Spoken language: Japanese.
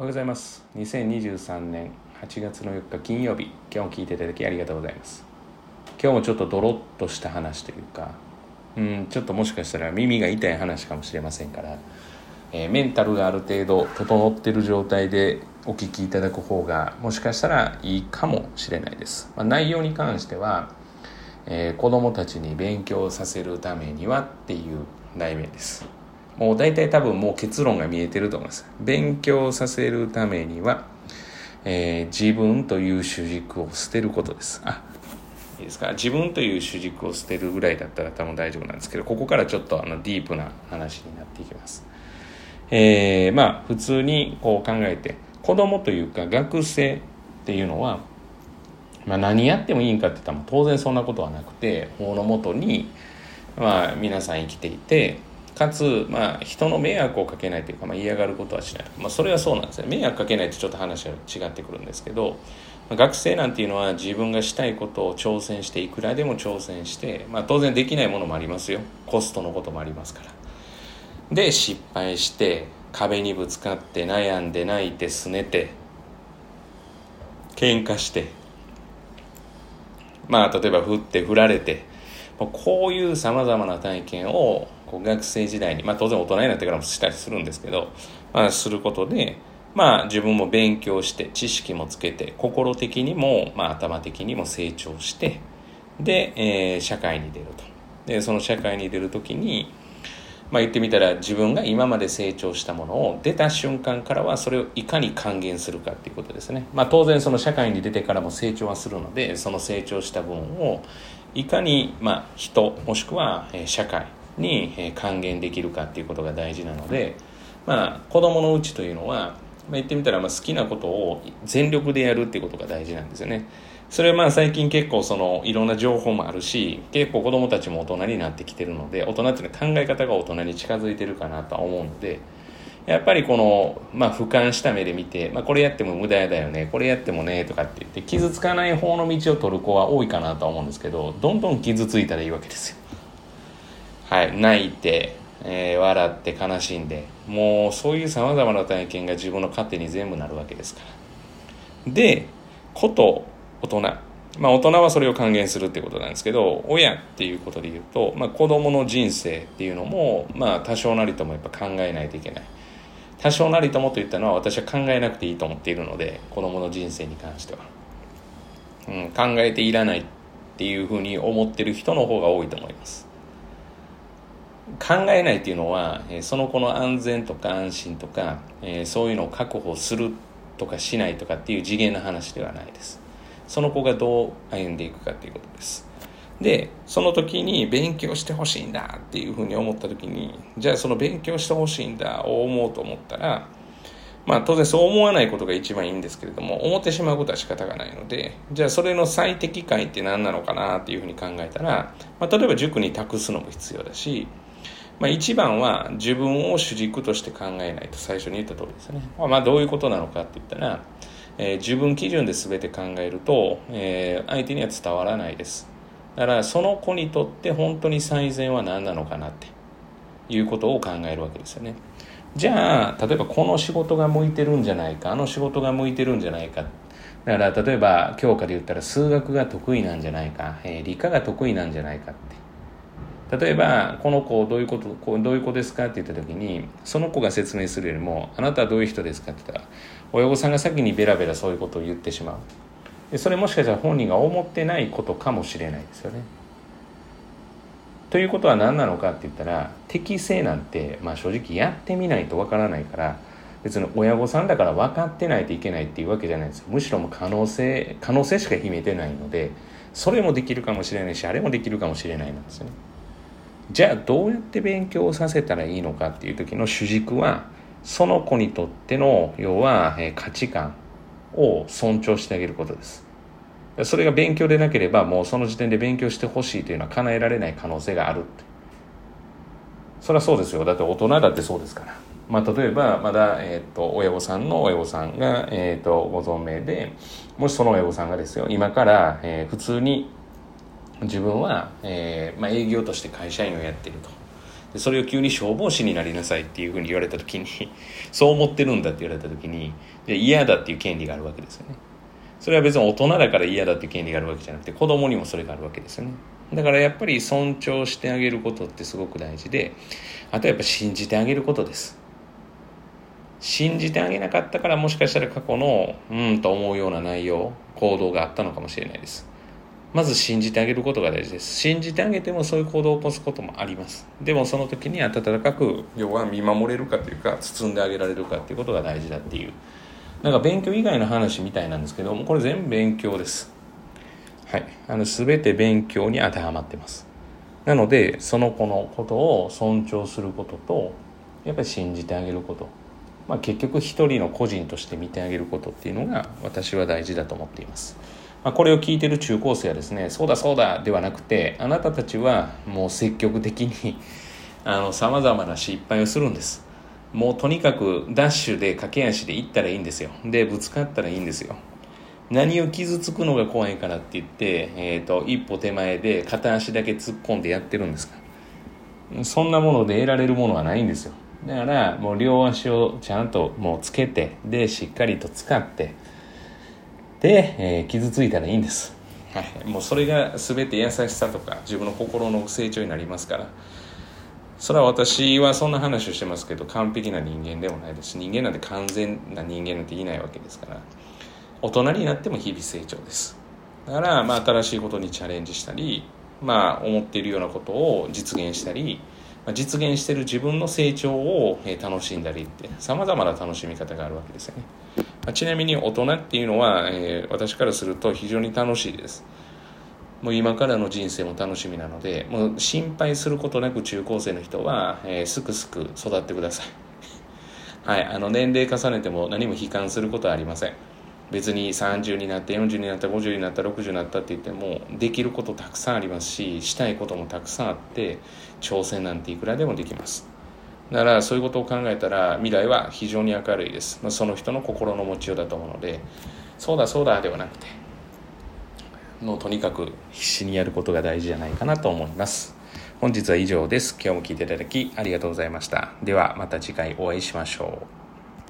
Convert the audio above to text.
おはようございます。2023年8月の4日金曜日今日も聞いていただきありがとうございます。今日もちょっとドロッとした話というかうんちょっともしかしたら耳が痛い話かもしれませんから、えーメンタルがある程度整ってる状態でお聞きいただく方がもしかしたらいいかもしれないです、まあ、内容に関しては、えー子どもたちに勉強させるためにはっていう題名です。もう大体多分もう結論が見えてると思います。勉強させるためには、えー自分という主軸を捨てることです。あいいですか？自分という主軸を捨てるぐらいだったら多分大丈夫なんですけどここからちょっとあのディープな話になっていきます。えーまあ普通にこう考えて子供というか学生っていうのは、まあ、何やってもいいんかって言ったら当然そんなことはなくて法のもとに、まあ、皆さん生きていてかつ、まあ、人の迷惑をかけないというか、まあ、嫌がることはしない、まあ、それはそうなんですね。迷惑かけないってちょっと話は違ってくるんですけどまあ学生なんていうのは自分がしたいことを挑戦していくらでも挑戦して、まあ、当然できないものもありますよ。コストのこともありますから。で失敗して壁にぶつかって悩んで泣いてすねて喧嘩してまあ例えば振って振られてこういうさまざまな体験を学生時代に、まあ、当然大人になってからもしたりするんですけど、まあ、することで、まあ、自分も勉強して知識もつけて心的にも、まあ、頭的にも成長してで、えー社会に出ると。でその社会に出る時にまあ、言ってみたら自分が今まで成長したものを出た瞬間からはそれをいかに還元するかっていうことですね、まあ、当然その社会に出てからも成長はするのでその成長した分をいかにまあ人もしくはえ社会に還元できるかっていうことが大事なので、まあ、子供のうちというのは、まあ、言ってみたらまあ好きなことを全力でやるっていうことが大事なんですよね。それはまあ最近結構そのいろんな情報もあるし結構子供たちも大人になってきてるので大人っていうのは考え方が大人に近づいてるかなとは思うのでやっぱりこの、まあ、俯瞰した目で見て、まあ、これやっても無駄だよねこれやってもねとかって言って傷つかない方の道を取る子は多いかなとは思うんですけどどんどん傷ついたらいいわけですよ。はい泣いて、えー笑って悲しんでもうそういうさまざまな体験が自分の糧に全部なるわけですから。でこと大人。まあ大人はそれを還元するってことなんですけど親っていうことで言うと、まあ、子供の人生っていうのもまあ多少なりともやっぱ考えないといけない。多少なりともと言ったのは私は考えなくていいと思っているので子供の人生に関しては、うん、考えていらないっていうふうに思ってる人の方が多いと思います。考えないっていうのは、その子の安全とか安心とか、そういうのを確保するとかしないとかっていう次元の話ではないです。その子がどう歩んでいくかっていうことです。でその時に勉強してほしいんだっていうふうに思った時にじゃあその勉強してほしいんだを思うと思ったらまあ当然そう思わないことが一番いいんですけれども思ってしまうことは仕方がないのでじゃあそれの最適解って何なのかなっていうふうに考えたら、まあ、例えば塾に託すのも必要だしまあ、一番は自分を主軸として考えないと最初に言った通りですね。まあ、どういうことなのかって言ったら、えー自分基準で全て考えると、えー相手には伝わらないです。だからその子にとって本当に最善は何なのかなっていうことを考えるわけですよね。じゃあ例えばこの仕事が向いてるんじゃないかあの仕事が向いてるんじゃないか。だから例えば教科で言ったら数学が得意なんじゃないか、えー理科が得意なんじゃないかって。例えばこの子どういうことこうどういう子ですかって言った時にその子が説明するよりもあなたはどういう人ですかって言ったら親御さんが先にベラベラそういうことを言ってしまう。それもしかしたら本人が思ってないことかもしれないですよね。ということは何なのかって言ったら適正なんて、まあ、正直やってみないとわからないから別に親御さんだから分かってないといけないっていうわけじゃないですよ。むしろも可能性可能性しか秘めてないのでそれもできるかもしれないしあれもできるかもしれないなんですよね。じゃあどうやって勉強させたらいいのかっていう時の主軸はその子にとっての要は、価値観。を尊重してあげることです。それが勉強でなければもうその時点で勉強してほしいというのは叶えられない可能性があるって。それはそうですよ。だって大人だってそうですから。まあ、例えばまだ、えー、と親御さんの親御さんが、えー、とご存命でもしその親御さんがですよ。今から、えー普通に自分は、えーまあ、営業として会社員をやっていると。でそれを急に消防士になりなさいっていうふうに言われた時に そう思ってるんだって言われた時に嫌だっていう権利があるわけですよね。それは別に大人だから嫌だっていう権利があるわけじゃなくて子供にもそれがあるわけですよね。だからやっぱり尊重してあげることってすごく大事であとやっぱ信じてあげることです。信じてあげなかったからもしかしたら過去のうんと思うような内容行動があったのかもしれないです。まず信じてあげることが大事です。信じてあげてもそういう行動を起こすこともあります。でもその時に温かく要は見守れるかというか包んであげられるかっていうことが大事だっていう。なんか勉強以外の話みたいなんですけどもこれ全部勉強です。はい。あの全て勉強に当てはまってます。なのでその子のことを尊重することとやっぱり信じてあげること。まあ、結局一人の個人として見てあげることっていうのが私は大事だと思っています。まあ、これを聞いてる中高生はですね、そうだそうだではなくて、あなたたちはもう積極的にさまざまな失敗をするんです。もうとにかくダッシュで駆け足で行ったらいいんですよ。で、ぶつかったらいいんですよ。何を傷つくのが怖いからって言って、えーと、一歩手前で片足だけ突っ込んでやってるんですかそんなもので得られるものはないんですよ。だからもう両足をちゃんともうつけてでしっかりと使ってで、えー、傷ついたらいいんです、はい、もうそれが全て優しさとか自分の心の成長になりますから。それは私はそんな話をしてますけど完璧な人間でもないですし人間なんて完全な人間なんていないわけですから。大人になっても日々成長です。だからまあ新しいことにチャレンジしたりまあ思っているようなことを実現したりま実現している自分の成長を楽しんだりってさまざまな楽しみ方があるわけですよね。ちなみに大人っていうのは、えー、私からすると非常に楽しいです。もう今からの人生も楽しみなのでもう心配することなく中高生の人は、えー、すくすく育ってください。はいあの年齢重ねても何も悲観することはありません。別に30になって40になった50になった60になったって言ってもできることたくさんありますししたいこともたくさんあって挑戦なんていくらでもできます。だからそういうことを考えたら未来は非常に明るいです、まあ、その人の心の持ちようだと思うのでそうだそうだではなくてのとにかく必死にやることが大事じゃないかなと思います。本日は以上です。今日も聞いていただきありがとうございました。ではまた次回お会いしましょう。